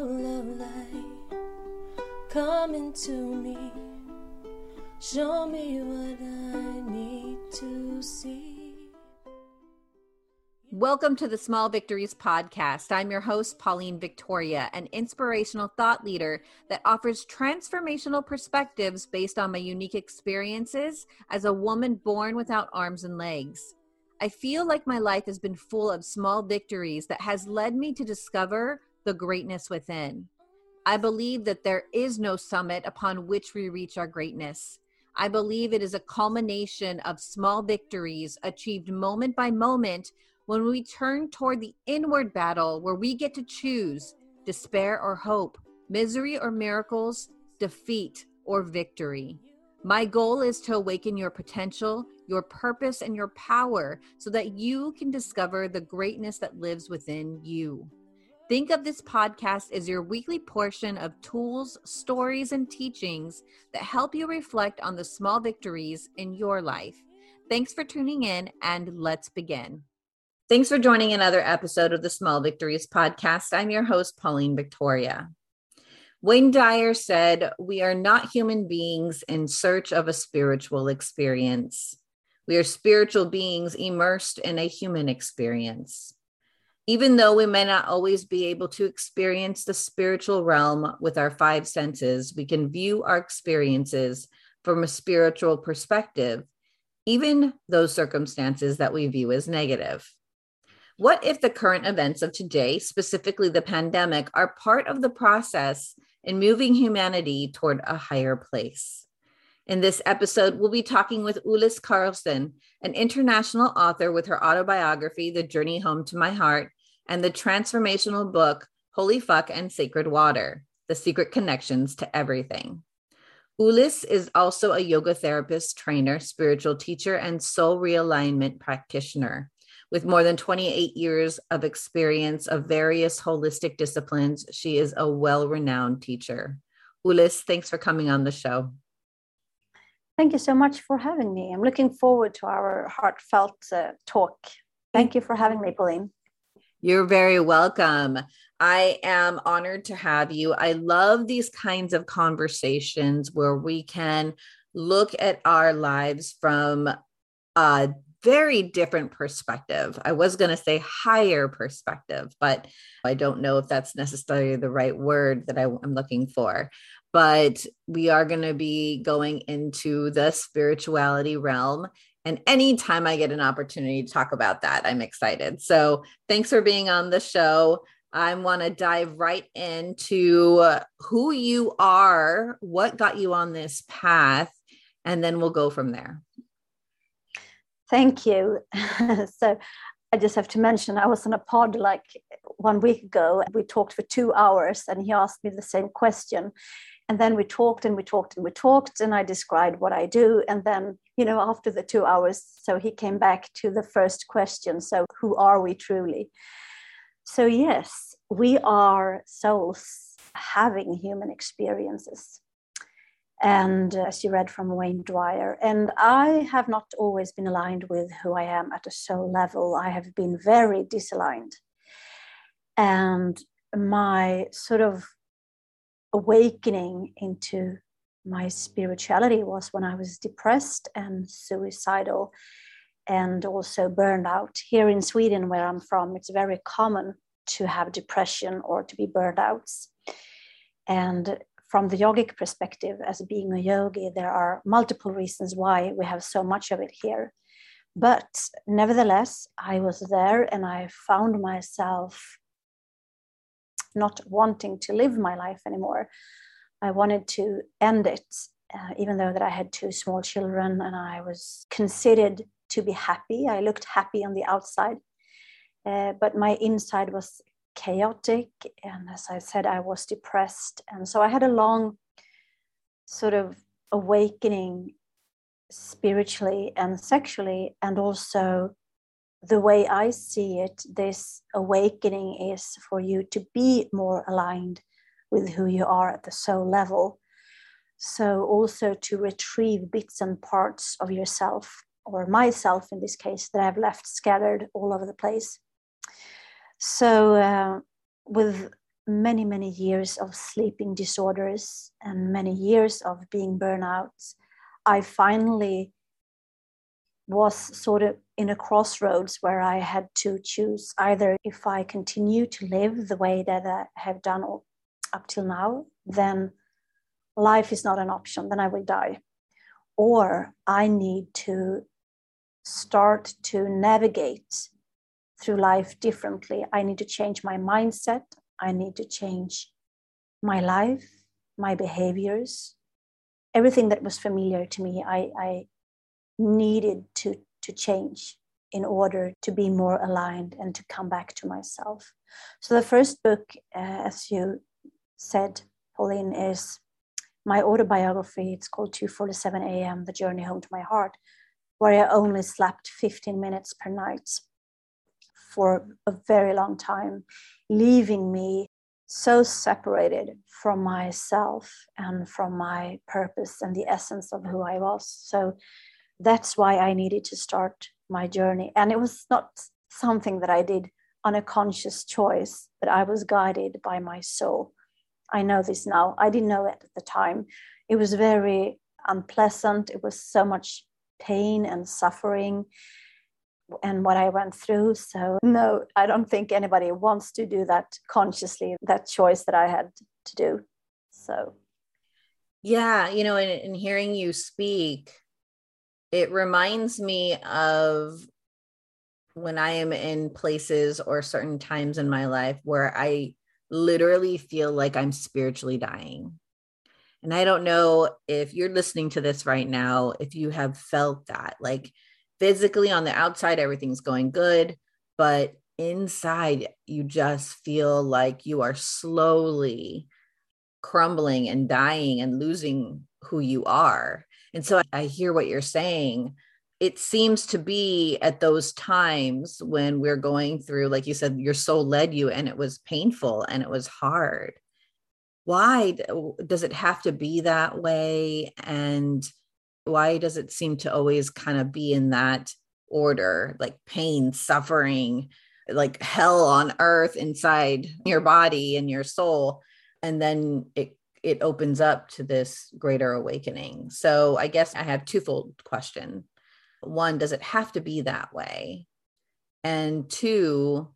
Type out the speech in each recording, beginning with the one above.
light come into me. Show me what I need to see. Welcome to the Small Victories podcast. I'm your host, Pauline Victoria, an inspirational thought leader that offers transformational perspectives based on my unique experiences as a woman born without arms and legs. I feel like my life has been full of small victories that has led me to discover the greatness within. I believe that there is no summit upon which we reach our greatness. I believe it is a culmination of small victories achieved moment by moment when we turn toward the inward battle where we get to choose despair or hope, misery or miracles, defeat or victory. My goal is to awaken your potential, your purpose, and your power so that you can discover the greatness that lives within you. Think of this podcast as your weekly portion of tools, stories, and teachings that help you reflect on the small victories in your life. Thanks for tuning in, and let's begin. Thanks for joining another episode of the Small Victories podcast. I'm your host, Pauline Victoria. Wayne Dyer said, We are not human beings in search of a spiritual experience. We are spiritual beings immersed in a human experience. Even though we may not always be able to experience the spiritual realm with our five senses, we can view our experiences from a spiritual perspective, even those circumstances that we view as negative. What if the current events of today, specifically the pandemic, are part of the process in moving humanity toward a higher place? In this episode, we'll be talking with Ullis Karlsson, an international author with her autobiography, The Journey Home to My Heart, and the transformational book, Holy Fuck and Sacred Water The Secret Connections to Everything. Ullis is also a yoga therapist, trainer, spiritual teacher, and soul realignment practitioner. With more than 28 years of experience of various holistic disciplines, she is a well renowned teacher. Ullis, thanks for coming on the show. Thank you so much for having me. I'm looking forward to our heartfelt uh, talk. Thank you for having me, Pauline. You're very welcome. I am honored to have you. I love these kinds of conversations where we can look at our lives from a very different perspective. I was going to say higher perspective, but I don't know if that's necessarily the right word that I, am looking for. But we are going to be going into the spirituality realm. And anytime I get an opportunity to talk about that, I'm excited. So thanks for being on the show. I want to dive right into who you are, what got you on this path, and then we'll go from there. Thank you. so I just have to mention I was on a pod like one week ago. We talked for two hours and he asked me the same question. And then we talked and we talked and we talked, and I described what I do. And then, you know, after the two hours, so he came back to the first question. So, who are we truly? So, yes, we are souls having human experiences and as you read from Wayne Dyer. And I have not always been aligned with who I am at a soul level. I have been very disaligned. And my sort of awakening into my spirituality was when I was depressed and suicidal and also burned out. Here in Sweden, where I'm from, it's very common to have depression or to be burned out. And from the yogic perspective, as being a yogi, there are multiple reasons why we have so much of it here. But nevertheless, I was there and I found myself not wanting to live my life anymore. I wanted to end it, uh, even though that I had two small children and I was considered to be happy. I looked happy on the outside, uh, but my inside was chaotic. And as I said, I was depressed. And so I had a long sort of awakening spiritually and sexually. And also, the way I see it, this awakening is for you to be more aligned with who you are at the soul level. So, also to retrieve bits and parts of yourself, or myself in this case, that I've left scattered all over the place so, uh, with many, many years of sleeping disorders and many years of being burnout, I finally was sort of in a crossroads where I had to choose either if I continue to live the way that I have done up till now, then life is not an option, then I will die. Or I need to start to navigate through life differently. I need to change my mindset. I need to change my life, my behaviors, everything that was familiar to me. I, I needed to, to change in order to be more aligned and to come back to myself. So, the first book, uh, as you said, Pauline, is my autobiography. It's called 2:47 a.m. The Journey Home to My Heart, where I only slept 15 minutes per night for a very long time, leaving me so separated from myself and from my purpose and the essence of who I was. So that's why I needed to start my journey. And it was not something that I did on a conscious choice, but I was guided by my soul. I know this now. I didn't know it at the time. It was very unpleasant. It was so much pain and suffering and what I went through. So, no, I don't think anybody wants to do that consciously, that choice that I had to do. So, yeah, you know, in, in hearing you speak, it reminds me of when I am in places or certain times in my life where I literally feel like I'm spiritually dying. And I don't know if you're listening to this right now, if you have felt that, like physically on the outside, everything's going good, but inside, you just feel like you are slowly crumbling and dying and losing who you are. And so I hear what you're saying. It seems to be at those times when we're going through, like you said, your soul led you and it was painful and it was hard. Why does it have to be that way? And why does it seem to always kind of be in that order like pain, suffering, like hell on earth inside your body and your soul? And then it it opens up to this greater awakening. So I guess I have twofold question. One, does it have to be that way? And two,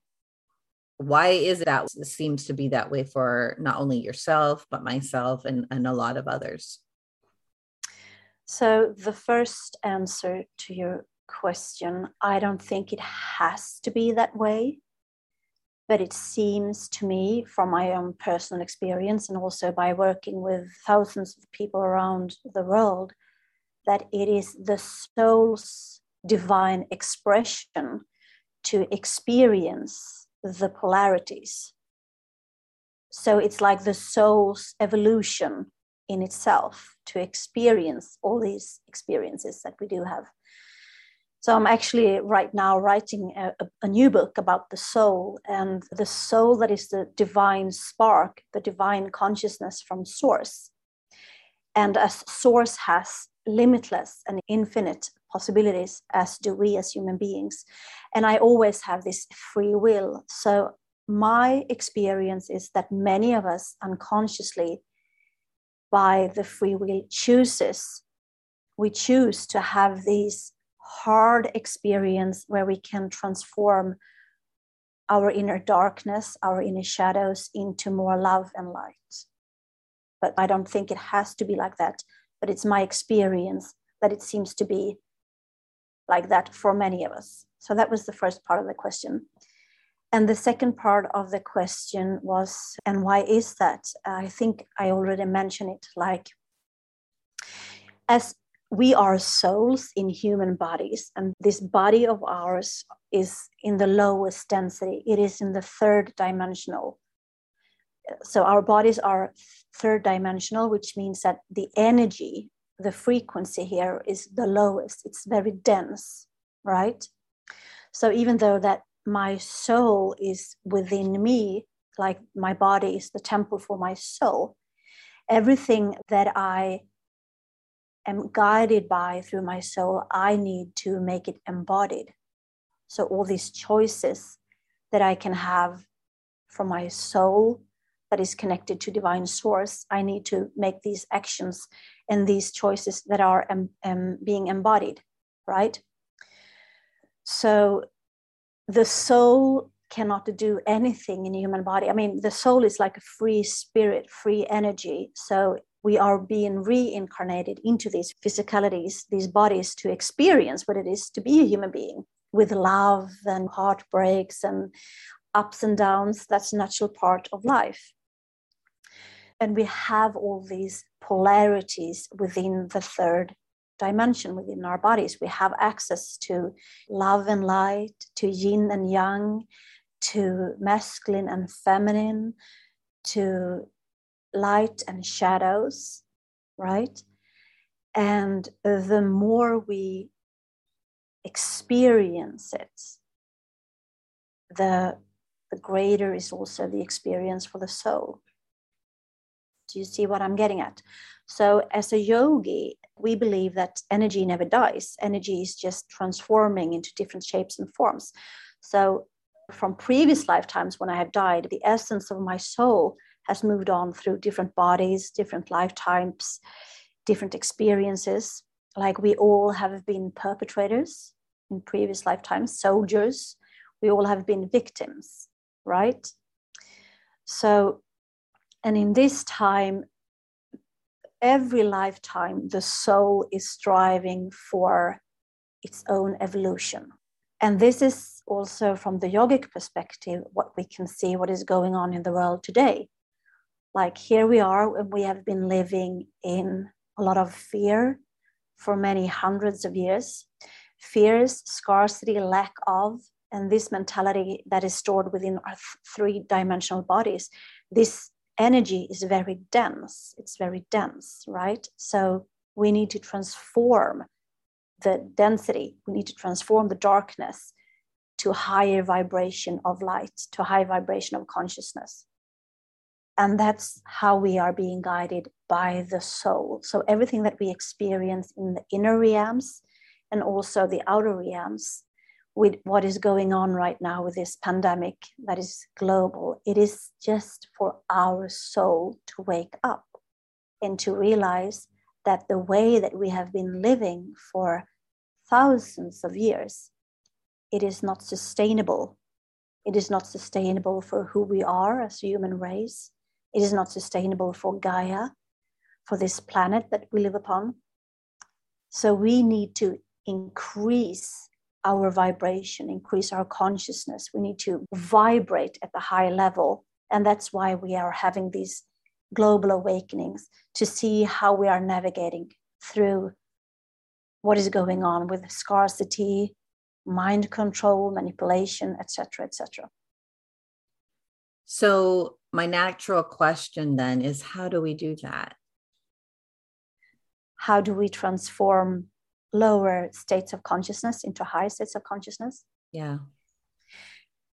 why is it that it seems to be that way for not only yourself, but myself and, and a lot of others? So, the first answer to your question, I don't think it has to be that way but it seems to me from my own personal experience and also by working with thousands of people around the world that it is the soul's divine expression to experience the polarities. So it's like the soul's evolution in itself to experience all these experiences that we do have so I'm actually right now writing a, a, new book about the soul and the soul that is the divine spark, the divine consciousness from source. And as source has limitless and infinite possibilities, as do we as human beings. And I always have this free will. So my experience is that many of us unconsciously, by the free will, chooses, we choose to have these hard experience where we can transform our inner darkness, our inner shadows into more love and light. But I don't think it has to be like that. But it's my experience that it seems to be like that for many of us. So that was the first part of the question. And the second part of the question was, and why is that? I think I already mentioned it like, as we are souls in human bodies, and this body of ours is in the lowest density, it is in the third dimensional. So, our bodies are third dimensional, which means that the energy, the frequency here is the lowest, it's very dense, right? So, even though that my soul is within me, like my body is the temple for my soul, everything that I am guided by through my soul, I need to make it embodied. So, all these choices that I can have from my soul, that is connected to divine source, I need to make these actions and these choices that are um, um, being embodied, right? So the soul cannot do anything in the human body. I mean, the soul is like a free spirit, free energy. So we are being reincarnated into these physicalities, these bodies to experience what it is to be a human being with love and heartbreaks and ups and downs. That's a natural part of life. And we have all these polarities within the third dimension within our bodies. We have access to love and light, to yin and yang, to masculine and feminine, to light and shadows, right? And the more we experience it, the, the greater is also the experience for the soul. Do you see what I'm getting at? So, as a yogi, we believe that energy never dies. Energy is just transforming into different shapes and forms. So, from previous lifetimes when I have died, the essence of my soul has moved on through different bodies, different lifetimes, different experiences. Like we all have been perpetrators in previous lifetimes, soldiers, we all have been victims, right? So, and in this time, every lifetime, the soul is striving for its own evolution. And this is also from the yogic perspective what we can see what is going on in the world today like here we are and we have been living in a lot of fear for many hundreds of years. Fears scarcity lack of and this mentality that is stored within our three dimensional bodies. This energy is very dense. It's very dense right? So we need to transform the density. We need to transform the darkness to higher vibration of light to high vibration of consciousness and that's how we are being guided by the soul. So everything that we experience in the inner realms and also the outer realms with what is going on right now with this pandemic that is global it is just for our soul to wake up and to realize that the way that we have been living for thousands of years it is not sustainable. It is not sustainable for who we are as a human race it is not sustainable for Gaia, for this planet that we live upon. So we need to increase our vibration, increase our consciousness. We need to vibrate at the high level. And that's why we are having these global awakenings to see how we are navigating through what is going on with scarcity, mind control, manipulation, etc., etc. So, my natural question then is how do we do that? How do we transform lower states of consciousness into higher states of consciousness? Yeah.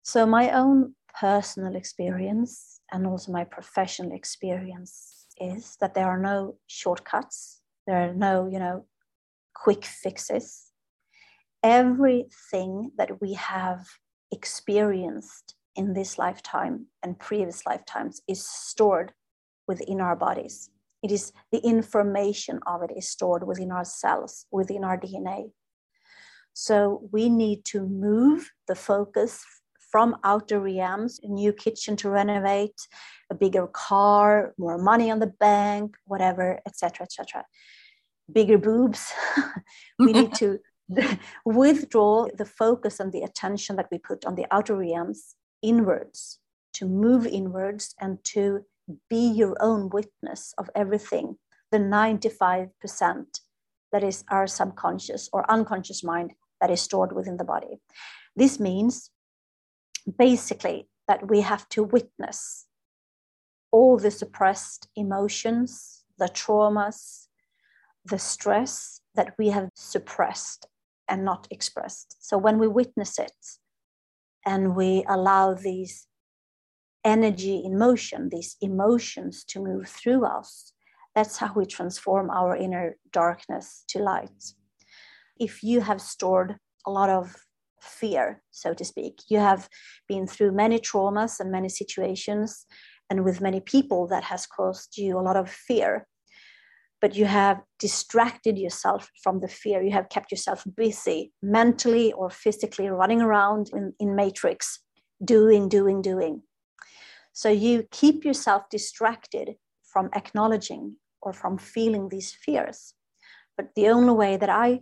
So, my own personal experience and also my professional experience is that there are no shortcuts, there are no, you know, quick fixes. Everything that we have experienced in this lifetime and previous lifetimes is stored within our bodies. It is the information of it is stored within our cells, within our DNA. So we need to move the focus from outer realms, a new kitchen to renovate, a bigger car, more money on the bank, whatever, etc., etc. Bigger boobs. we need to withdraw the focus and the attention that we put on the outer realms inwards, to move inwards, and to be your own witness of everything, the 95% that is our subconscious or unconscious mind that is stored within the body. This means basically that we have to witness all the suppressed emotions, the traumas, the stress that we have suppressed and not expressed. So when we witness it, and we allow these energy in motion, these emotions to move through us, that's how we transform our inner darkness to light. If you have stored a lot of fear, so to speak, you have been through many traumas and many situations, and with many people that has caused you a lot of fear but you have distracted yourself from the fear. You have kept yourself busy mentally or physically running around in, in matrix doing doing doing. So you keep yourself distracted from acknowledging or from feeling these fears. But the only way that i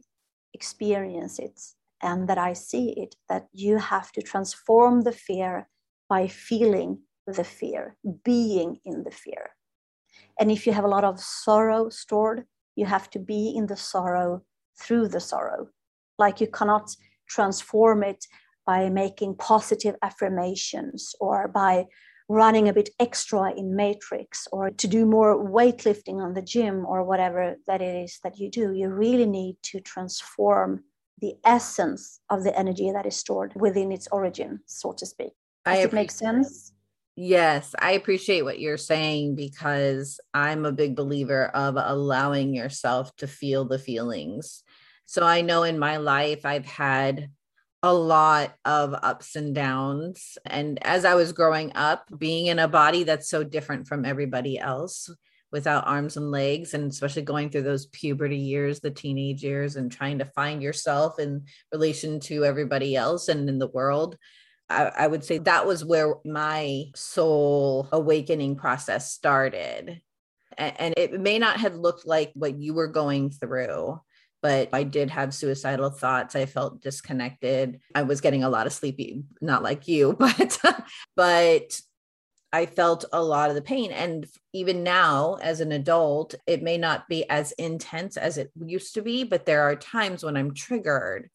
experience it and that i see it that you have to transform the fear by feeling the fear, being in the fear. And if you have a lot of sorrow stored, you have to be in the sorrow through the sorrow. Like you cannot transform it by making positive affirmations or by running a bit extra in matrix or to do more weightlifting on the gym or whatever that it is that you do. You really need to transform the essence of the energy that is stored within its origin so to speak. Does I it make sense Yes, I appreciate what you're saying because I'm a big believer of allowing yourself to feel the feelings. So I know in my life I've had a lot of ups and downs. And as I was growing up, being in a body that's so different from everybody else without arms and legs, and especially going through those puberty years, the teenage years, and trying to find yourself in relation to everybody else and in the world I, I would say that was where my soul awakening process started. And, and it may not have looked like what you were going through but I did have suicidal thoughts. I felt disconnected. I was getting a lot of sleepy, not like you, but but I felt a lot of the pain. And even now, as an adult, it may not be as intense as it used to be, but there are times when I'm triggered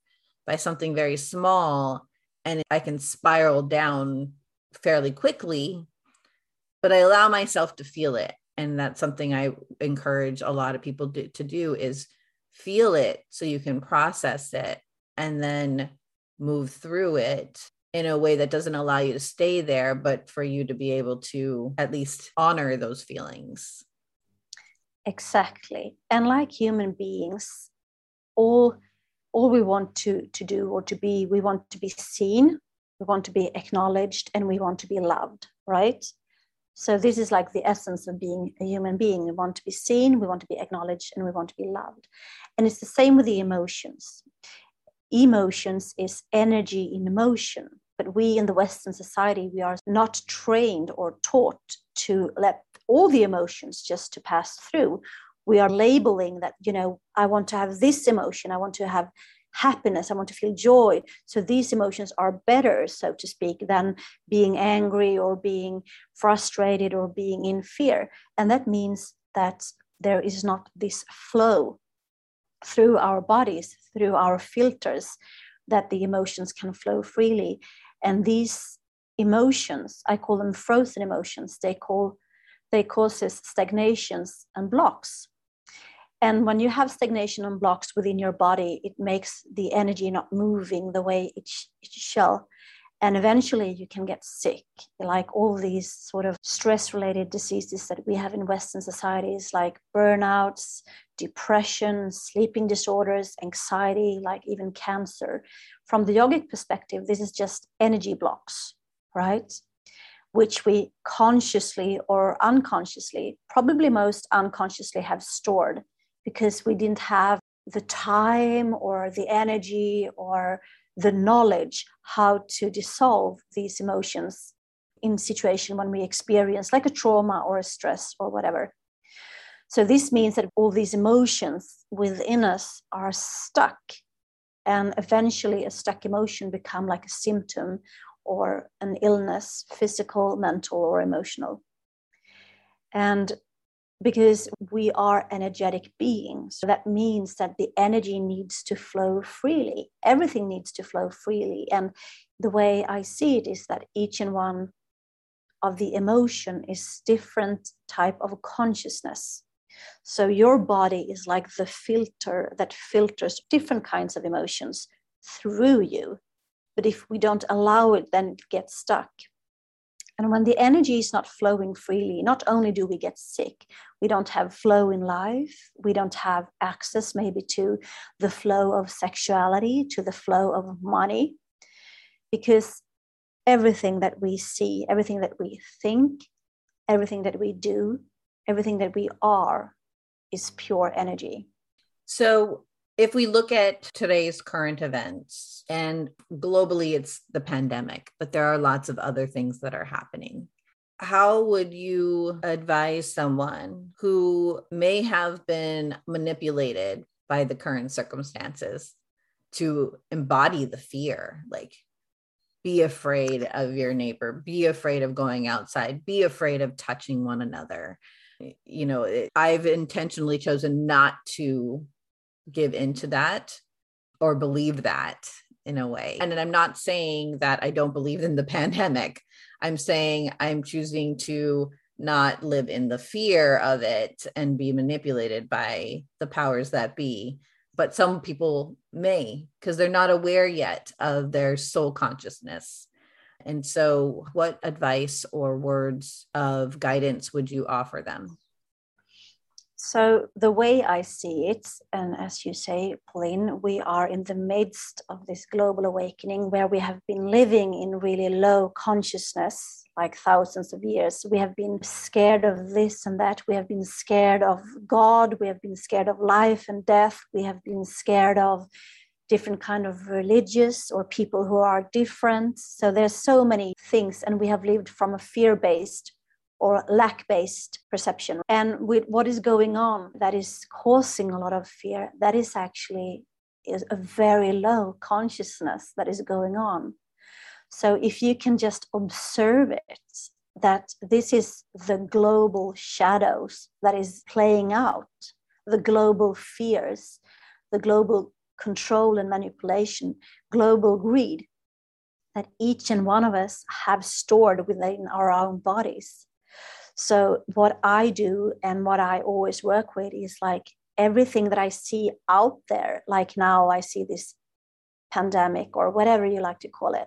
by something very small and I can spiral down fairly quickly, but I allow myself to feel it. And that's something I encourage a lot of people to, to do is feel it so you can process it and then move through it in a way that doesn't allow you to stay there, but for you to be able to at least honor those feelings. Exactly. And like human beings, all all we want to, to do or to be, we want to be seen, we want to be acknowledged, and we want to be loved, right? So this is like the essence of being a human being. We want to be seen, we want to be acknowledged, and we want to be loved. And it's the same with the emotions. Emotions is energy in motion. But we in the Western society, we are not trained or taught to let all the emotions just to pass through we are labeling that you know i want to have this emotion i want to have happiness i want to feel joy. So these emotions are better so to speak than being angry or being frustrated or being in fear. And that means that there is not this flow through our bodies through our filters that the emotions can flow freely. And these emotions i call them frozen emotions they call they causes stagnations and blocks and when you have stagnation and blocks within your body, it makes the energy not moving the way it, sh- it shall. And eventually you can get sick, like all these sort of stress related diseases that we have in Western societies, like burnouts, depression, sleeping disorders, anxiety, like even cancer. From the yogic perspective, this is just energy blocks, right? Which we consciously or unconsciously, probably most unconsciously, have stored because we didn't have the time or the energy or the knowledge how to dissolve these emotions in situation when we experience like a trauma or a stress or whatever. So this means that all these emotions within us are stuck and eventually a stuck emotion become like a symptom or an illness physical mental or emotional. And because we are energetic beings. So that means that the energy needs to flow freely. Everything needs to flow freely. And the way I see it is that each and one of the emotion is different type of consciousness. So your body is like the filter that filters different kinds of emotions through you. But if we don't allow it, then it gets stuck. And when the energy is not flowing freely, not only do we get sick, we don't have flow in life, we don't have access maybe to the flow of sexuality, to the flow of money, because everything that we see, everything that we think, everything that we do, everything that we are is pure energy. So, if we look at today's current events, and globally it's the pandemic, but there are lots of other things that are happening. How would you advise someone who may have been manipulated by the current circumstances to embody the fear? Like, be afraid of your neighbor, be afraid of going outside, be afraid of touching one another. You know, I've intentionally chosen not to give into that or believe that in a way. And I'm not saying that I don't believe in the pandemic. I'm saying I'm choosing to not live in the fear of it and be manipulated by the powers that be. But some people may because they're not aware yet of their soul consciousness. And so, what advice or words of guidance would you offer them? So, the way I see it, and as you say, Pauline, we are in the midst of this global awakening where we have been living in really low consciousness like thousands of years. We have been scared of this and that. We have been scared of God. We have been scared of life and death. We have been scared of different kind of religious or people who are different so there's so many things and we have lived from a fear-based or lack based perception. And with what is going on that is causing a lot of fear, that is actually is a very low consciousness that is going on. So if you can just observe it, that this is the global shadows that is playing out, the global fears, the global control and manipulation, global greed that each and one of us have stored within our own bodies. So, what I do and what I always work with is like everything that I see out there, like now I see this pandemic or whatever you like to call it,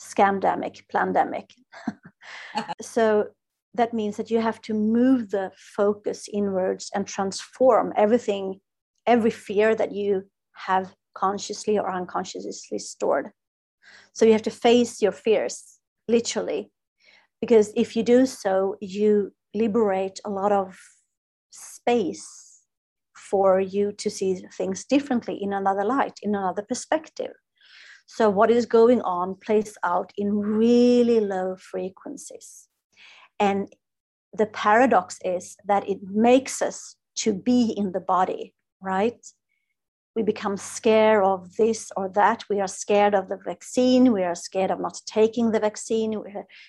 scamdemic, pandemic. Uh-huh. so, that means that you have to move the focus inwards and transform everything, every fear that you have consciously or unconsciously stored. So, you have to face your fears, literally, because if you do so you liberate a lot of space for you to see things differently in another light in another perspective. So what is going on plays out in really low frequencies. And the paradox is that it makes us to be in the body right we become scared of this or that. We are scared of the vaccine. We are scared of not taking the vaccine.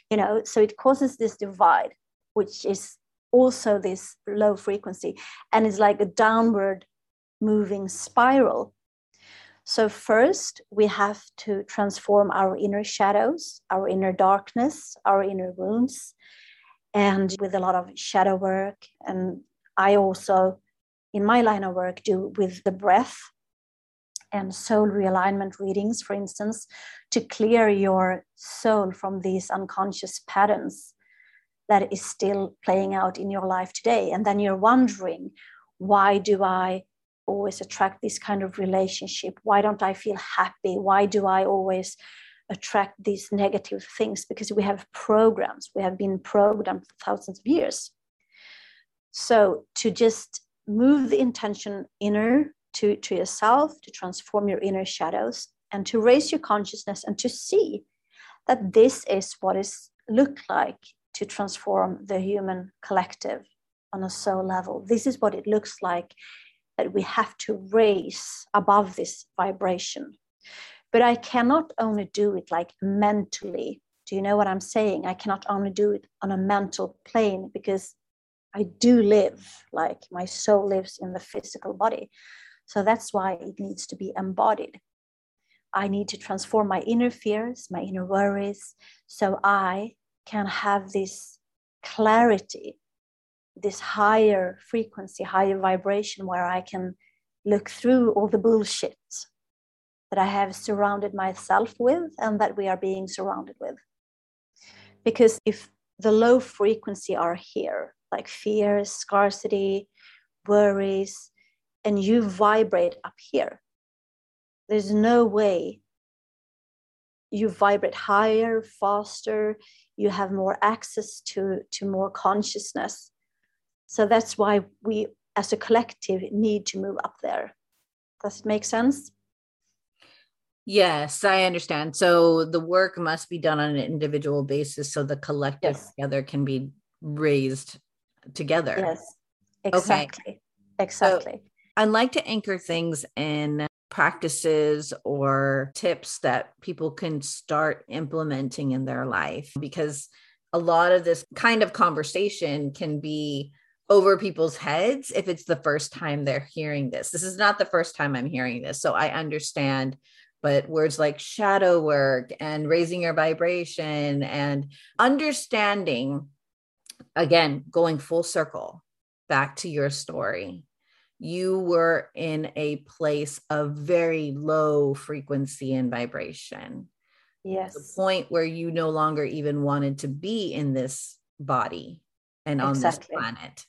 You know so it causes this divide which is also this low frequency and it's like a downward moving spiral. So first we have to transform our inner shadows our inner darkness our inner wounds and with a lot of shadow work. And i also in my line of work do with the breath and soul realignment readings, for instance, to clear your soul from these unconscious patterns that is still playing out in your life today. And then you're wondering, why do I always attract this kind of relationship? Why don't I feel happy? Why do I always attract these negative things? Because we have programs, we have been programmed for thousands of years. So to just move the intention inner to, to yourself, to transform your inner shadows, and to raise your consciousness and to see that this is what is look like to transform the human collective on a soul level. This is what it looks like that we have to raise above this vibration. But I cannot only do it like mentally. Do you know what I'm saying? I cannot only do it on a mental plane because I do live, like my soul lives in the physical body. So that's why it needs to be embodied. I need to transform my inner fears, my inner worries, so I can have this clarity, this higher frequency, higher vibration where I can look through all the bullshit that I have surrounded myself with and that we are being surrounded with. Because if the low frequency are here, like fears, scarcity, worries, and you vibrate up here. There's no way you vibrate higher, faster, you have more access to, to more consciousness. So that's why we as a collective need to move up there. Does it make sense? Yes, I understand. So the work must be done on an individual basis so the collective Yes. together can be raised together. Yes, exactly. Exactly. I like to anchor things in practices or tips that people can start implementing in their life because a lot of this kind of conversation can be over people's heads if it's the first time they're hearing this. This is not the first time I'm hearing this. So I understand. But words like shadow work and raising your vibration and understanding, again, going full circle back to your story you were in a place of very low frequency and vibration. Yes. The point where you no longer even wanted to be in this body and on Exactly. this planet.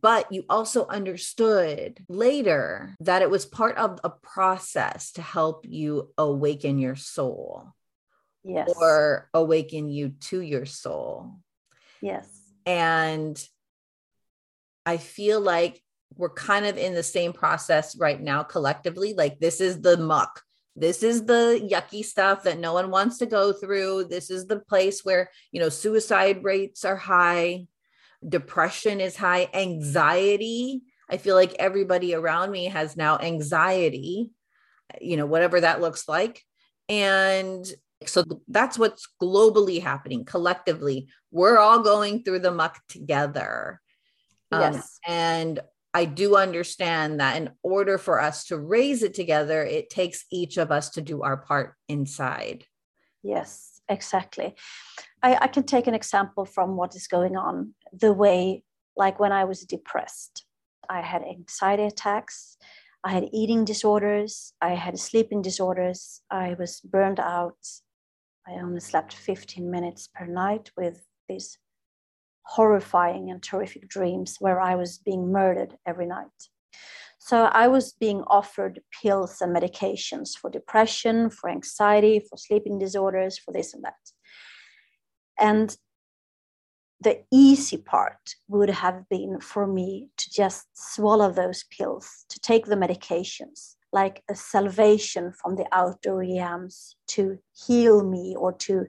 But you also understood later that it was part of a process to help you awaken your soul Yes. or awaken you to your soul. yes. And I feel like we're kind of in the same process right now collectively. Like, this is the muck. This is the yucky stuff that no one wants to go through. This is the place where, you know, suicide rates are high, depression is high, anxiety. I feel like everybody around me has now anxiety, you know, whatever that looks like. And so that's what's globally happening collectively. We're all going through the muck together. Um, Yes. and I do understand that in order for us to raise it together, it takes each of us to do our part inside. Yes, exactly. I, I can take an example from what is going on. The way, like when I was depressed, I had anxiety attacks, I had eating disorders, I had sleeping disorders, I was burned out. I only slept 15 minutes per night with these horrifying and terrific dreams where I was being murdered every night. So I was being offered pills and medications for depression, for anxiety, for sleeping disorders, for this and that. And the easy part would have been for me to just swallow those pills, to take the medications, like a salvation from the outer realms to heal me or to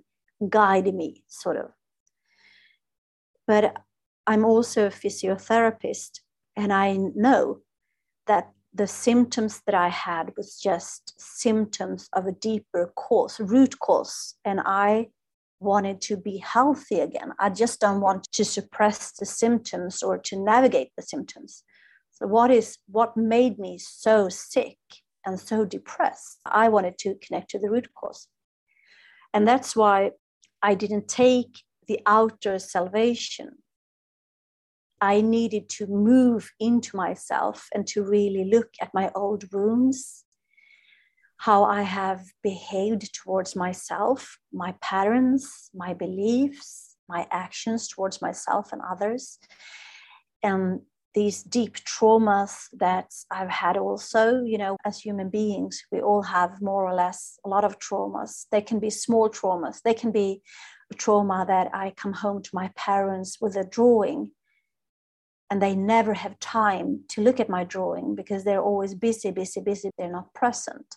guide me, sort of. But I'm also a physiotherapist, and I know that the symptoms that I had was just symptoms of a deeper cause, root cause, and I wanted to be healthy again. I just don't want to suppress the symptoms or to navigate the symptoms. So what is what made me so sick and so depressed? I wanted to connect to the root cause. And that's why I didn't take the outer salvation I needed to move into myself and to really look at my old wounds, how I have behaved towards myself, my parents, my beliefs, my actions towards myself and others, and these deep traumas that I've had also, you know, as human beings, we all have more or less a lot of traumas. They can be small traumas, they can be trauma that I come home to my parents with a drawing and they never have time to look at my drawing because they're always busy, busy, busy. They're not present.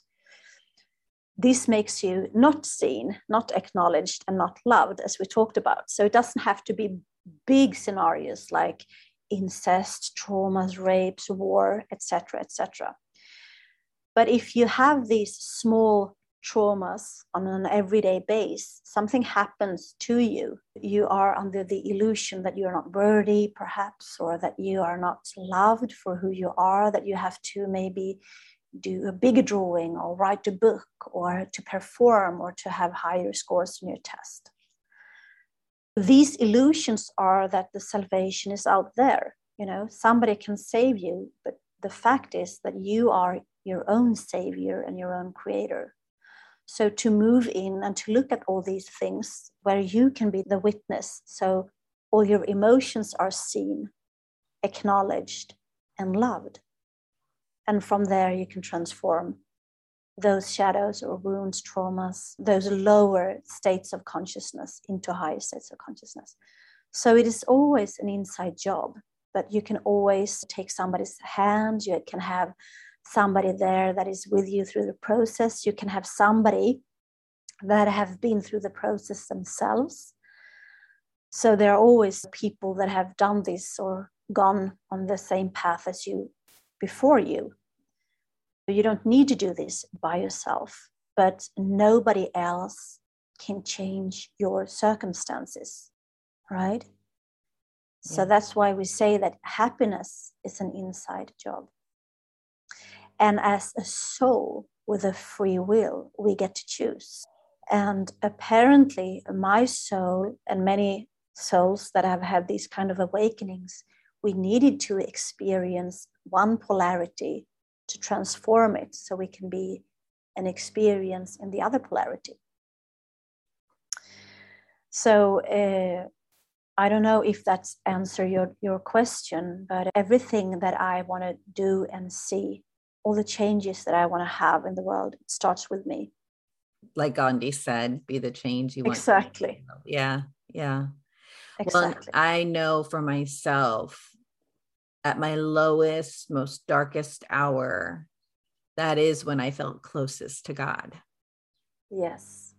This makes you not seen, not acknowledged, and not loved, as we talked about. So it doesn't have to be big scenarios like incest, traumas, rapes, war, etc., etc. But if you have these small traumas on an everyday base, something happens to you. You are under the illusion that you're not worthy, perhaps, or that you are not loved for who you are, that you have to maybe do a bigger drawing or write a book or to perform or to have higher scores in your test. These illusions are that the salvation is out there. You know, somebody can save you, but the fact is that you are your own savior and your own creator. So to move in and to look at all these things where you can be the witness. So all your emotions are seen, acknowledged, and loved. And from there, you can transform those shadows or wounds, traumas, those lower states of consciousness into higher states of consciousness. So it is always an inside job, but you can always take somebody's hand. You can have somebody there that is with you through the process. You can have somebody that have been through the process themselves. So there are always people that have done this or gone on the same path as you before you. You don't need to do this by yourself, but nobody else can change your circumstances, right? Yeah. So that's why we say that happiness is an inside job. And as a soul with a free will, we get to choose. And apparently, my soul and many souls that have had these kind of awakenings, we needed to experience one polarity to transform it so we can be an experience in the other polarity. So uh, I don't know if that's answer your, your question, but everything that I want to do and see, all the changes that I want to have in the world, it starts with me like Gandhi said, be the change you want. Exactly. Yeah. Yeah. Exactly. Well, I know for myself at my lowest, most darkest hour, that is when I felt closest to God. Yes.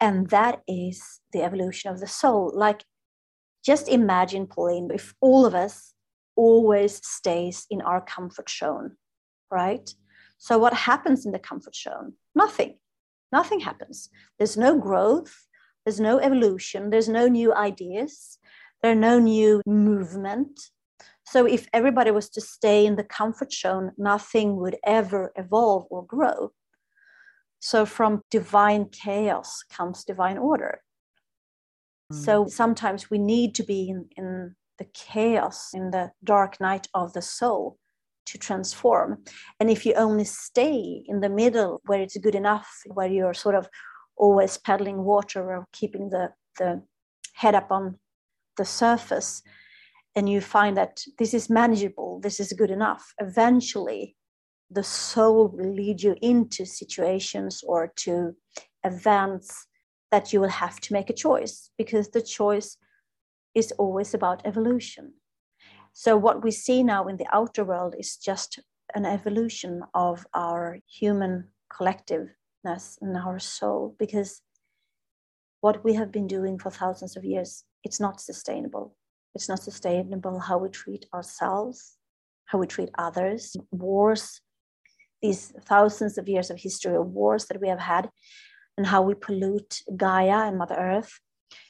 And that is the evolution of the soul. Like, just imagine, Pauline, if all of us always stays in our comfort zone, right? So, what happens in the comfort zone? Nothing nothing happens. There's no growth, there's no evolution, there's no new ideas, there are no new movement. So if everybody was to stay in the comfort zone, nothing would ever evolve or grow. So from divine chaos comes divine order. Mm. So sometimes we need to be in, in the chaos, in the dark night of the soul, to transform. And if you only stay in the middle where it's good enough, where you're sort of always paddling water or keeping the, the head up on the surface, and you find that this is manageable, this is good enough, eventually the soul will lead you into situations or to events that you will have to make a choice because the choice is always about evolution. So, what we see now in the outer world is just an evolution of our human collectiveness and our soul, because what we have been doing for thousands of years, it's not sustainable. It's not sustainable how we treat ourselves, how we treat others, wars, these thousands of years of history of wars that we have had, and how we pollute Gaia and Mother Earth.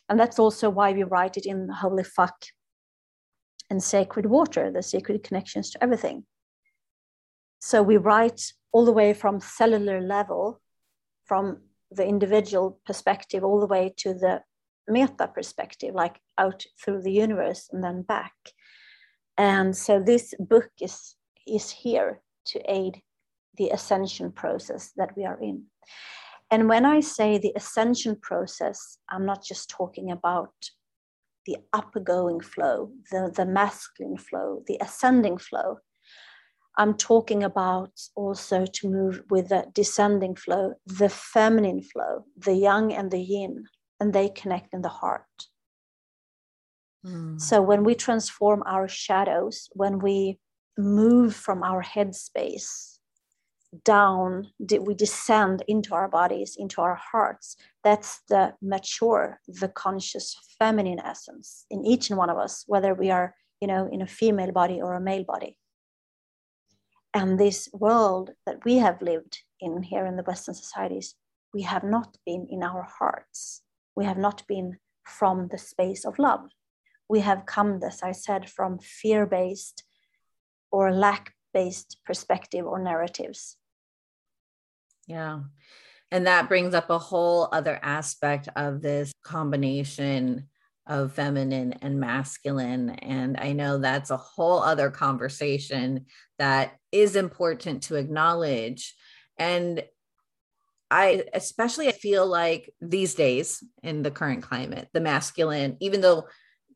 And that's also why we write it in Holy Fuck and sacred water, the sacred connections to everything. So we write all the way from cellular level, from the individual perspective, all the way to the meta perspective, like out through the universe and then back. And so this book is, is here to aid the ascension process that we are in. And when I say the ascension process, I'm not just talking about the upgoing flow, the, the masculine flow, the ascending flow. I'm talking about also to move with the descending flow, the feminine flow, the yang and the yin, and they connect in the heart. Mm. So when we transform our shadows, when we move from our headspace down, we descend into our bodies, into our hearts. That's the mature, the conscious feminine essence in each and one of us, whether we are, you know, in a female body or a male body. And this world that we have lived in here in the Western societies, we have not been in our hearts. We have not been from the space of love. We have come, as I said, from fear based or lack based perspective or narratives yeah. And that brings up a whole other aspect of this combination of feminine and masculine. And I know that's a whole other conversation that is important to acknowledge. And I especially I feel like these days in the current climate, the masculine, even though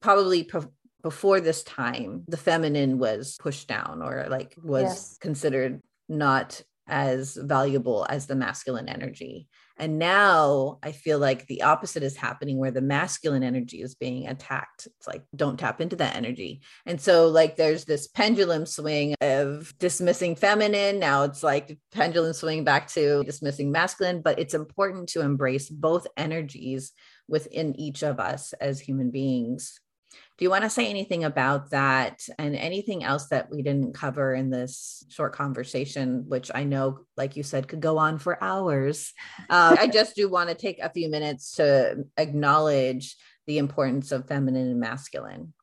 probably pro- before this time, the feminine was pushed down or like was yes. considered not as valuable as the masculine energy. And now I feel like the opposite is happening where the masculine energy is being attacked. It's like, don't tap into that energy. And so, like, there's this pendulum swing of dismissing feminine. Now it's like pendulum swing back to dismissing masculine, but it's important to embrace both energies within each of us as human beings. Do you want to say anything about that and anything else that we didn't cover in this short conversation, which I know, like you said, could go on for hours? Uh, I just do want to take a few minutes to acknowledge the importance of feminine and masculine.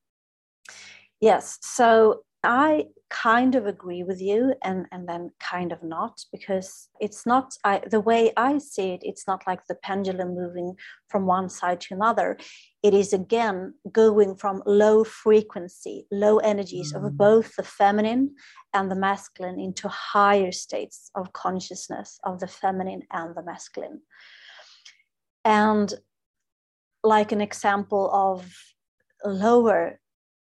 Yes. So I kind of agree with you and, and then kind of not because it's not I, the way I see it, it's not like the pendulum moving from one side to another. It is again going from low frequency, low energies mm. of both the feminine and the masculine into higher states of consciousness of the feminine and the masculine. And like an example of lower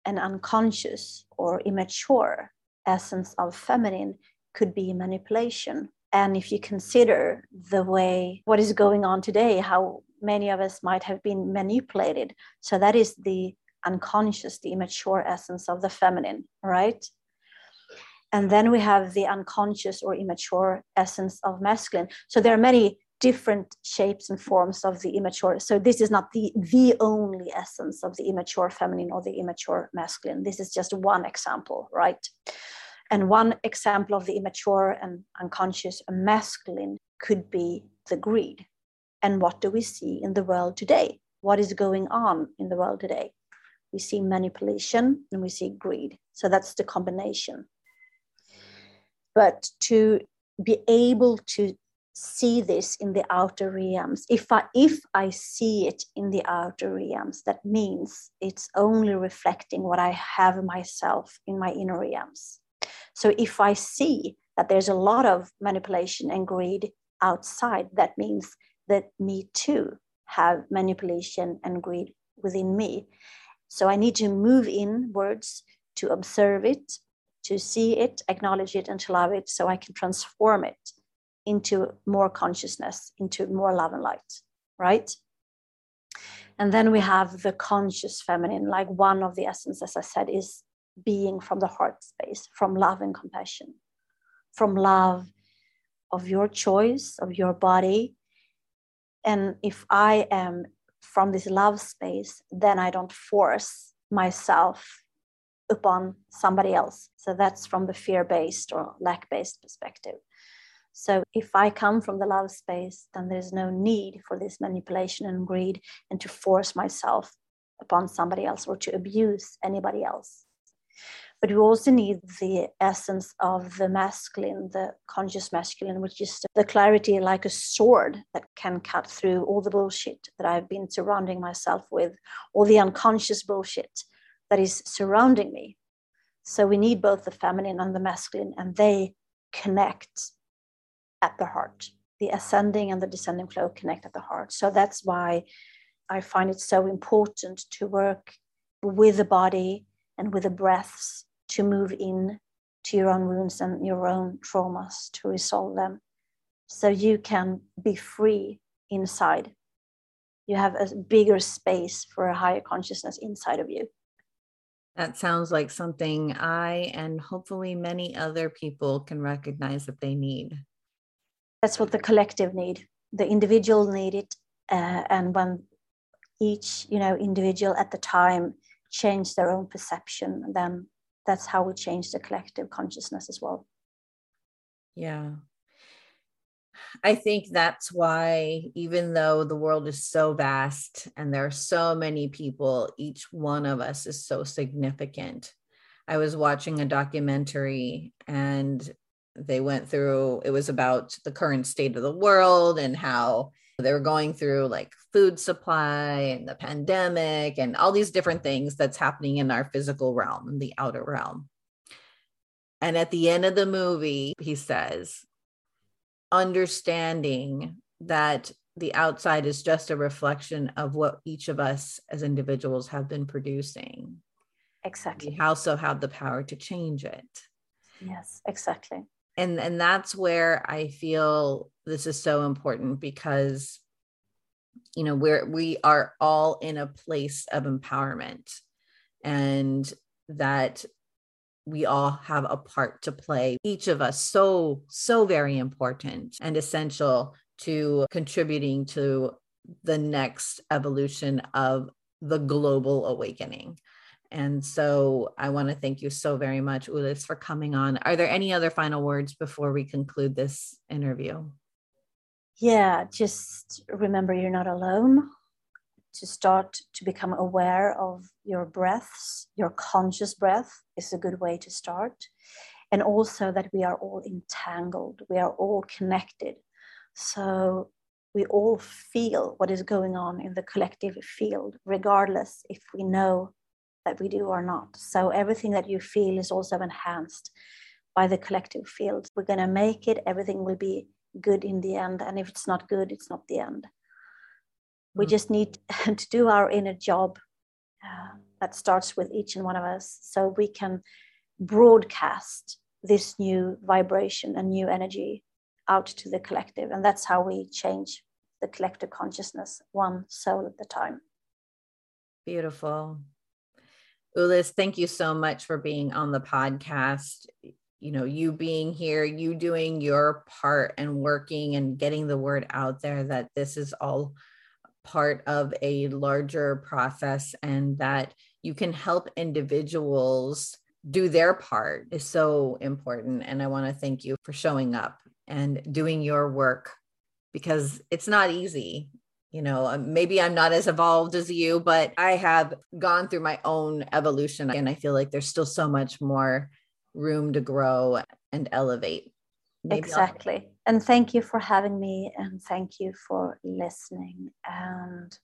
and unconscious or immature essence of feminine could be manipulation. And if you consider the way what is going on today, how many of us might have been manipulated. So that is the unconscious, the immature essence of the feminine, right? And then we have the unconscious or immature essence of masculine. So there are many different shapes and forms of the immature. So this is not the, the only essence of the immature feminine or the immature masculine. This is just one example, right? And one example of the immature and unconscious masculine could be the greed. And what do we see in the world today? What is going on in the world today? We see manipulation and we see greed. So that's the combination. But to be able to see this in the outer realms. If i if i see it in the outer realms that means it's only reflecting what i have myself in my inner realms. So if i see that there's a lot of manipulation and greed outside that means that me too have manipulation and greed within me. So i need to move inwards to observe it to see it acknowledge it and to love it so i can transform it into more consciousness, into more love and light, right? And then we have the conscious feminine, like one of the essence, as I said, is being from the heart space, from love and compassion, from love of your choice, of your body. And if I am from this love space, then I don't force myself upon somebody else. So that's from the fear based or lack based perspective. So if I come from the love space, then there's no need for this manipulation and greed and to force myself upon somebody else or to abuse anybody else. But we also need the essence of the masculine, the conscious masculine, which is the clarity like a sword that can cut through all the bullshit that I've been surrounding myself with, all the unconscious bullshit that is surrounding me. So we need both the feminine and the masculine, and they connect at the heart. The ascending and the descending flow connect at the heart. So that's why I find it so important to work with the body and with the breaths to move in to your own wounds and your own traumas to resolve them so you can be free inside. You have a bigger space for a higher consciousness inside of you. That sounds like something I and hopefully many other people can recognize that they need that's what the collective need the individual need it uh, and when each you know individual at the time change their own perception then that's how we change the collective consciousness as well yeah I think that's why, even though the world is so vast and there are so many people, each one of us is so significant. I was watching a documentary and they went through it was about the current state of the world and how they were going through like food supply and the pandemic and all these different things that's happening in our physical realm in the outer realm. And at the end of the movie he says understanding that the outside is just a reflection of what each of us as individuals have been producing. Exactly. We also have the power to change it. Yes exactly and and that's where i feel this is so important because you know we're we are all in a place of empowerment and that we all have a part to play. Each of us so so very important and essential to contributing to the next evolution of the global awakening and so I want to thank you so very much, Ullis, for coming on. Are there any other final words before we conclude this interview? Yeah, just remember you're not alone. To start to become aware of your breaths, your conscious breath is a good way to start. And also that we are all entangled, we are all connected. So we all feel what is going on in the collective field, regardless if we know that we do or not. So everything that you feel is also enhanced by the collective field. We're going to make it, everything will be good in the end. And if it's not good, it's not the end. We mm. just need to do our inner job uh, that starts with each and one of us so we can broadcast this new vibration and new energy out to the collective. And that's how we change the collective consciousness, one soul at a time. Beautiful. Ullis, thank you so much for being on the podcast. You know, you being here, you doing your part and working and getting the word out there that this is all part of a larger process and that you can help individuals do their part is so important. And I want to thank you for showing up and doing your work because it's not easy you know um, maybe i'm not as evolved as you but i have gone through my own evolution and i feel like there's still so much more room to grow and elevate. Maybe exactly. I'll- and thank you for having me and thank you for listening. And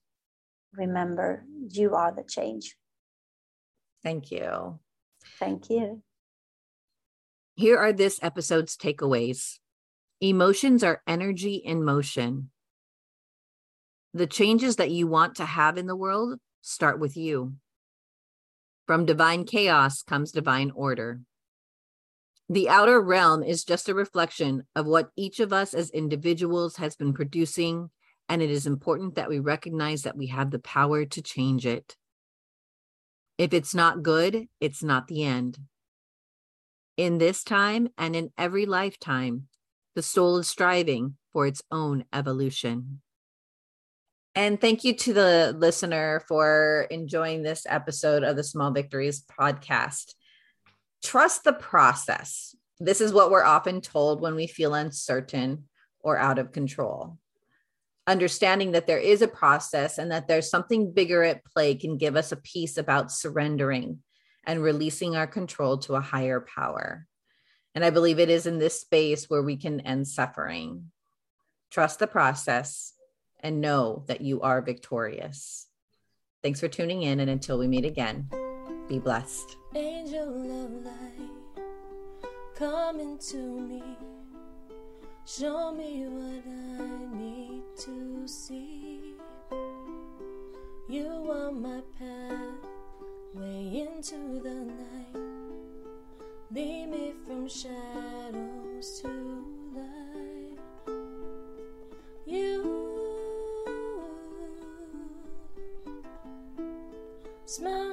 remember you are the change. Thank you. Thank you. Here are this episode's takeaways. Emotions are energy in motion the changes that you want to have in the world start with you. From divine chaos comes divine order. The outer realm is just a reflection of what each of us as individuals has been producing, and it is important that we recognize that we have the power to change it. If it's not good, it's not the end. In this time and in every lifetime, the soul is striving for its own evolution. And thank you to the listener for enjoying this episode of the Small Victories podcast. Trust the process. This is what we're often told when we feel uncertain or out of control. Understanding that there is a process and that there's something bigger at play can give us a peace about surrendering and releasing our control to a higher power. And I believe it is in this space where we can end suffering. Trust the process and know that you are victorious. Thanks for tuning in, and until we meet again, be blessed. Angel of light, come into me. Show me what I need to see. You are my into the night. Lead me from shadows to Smile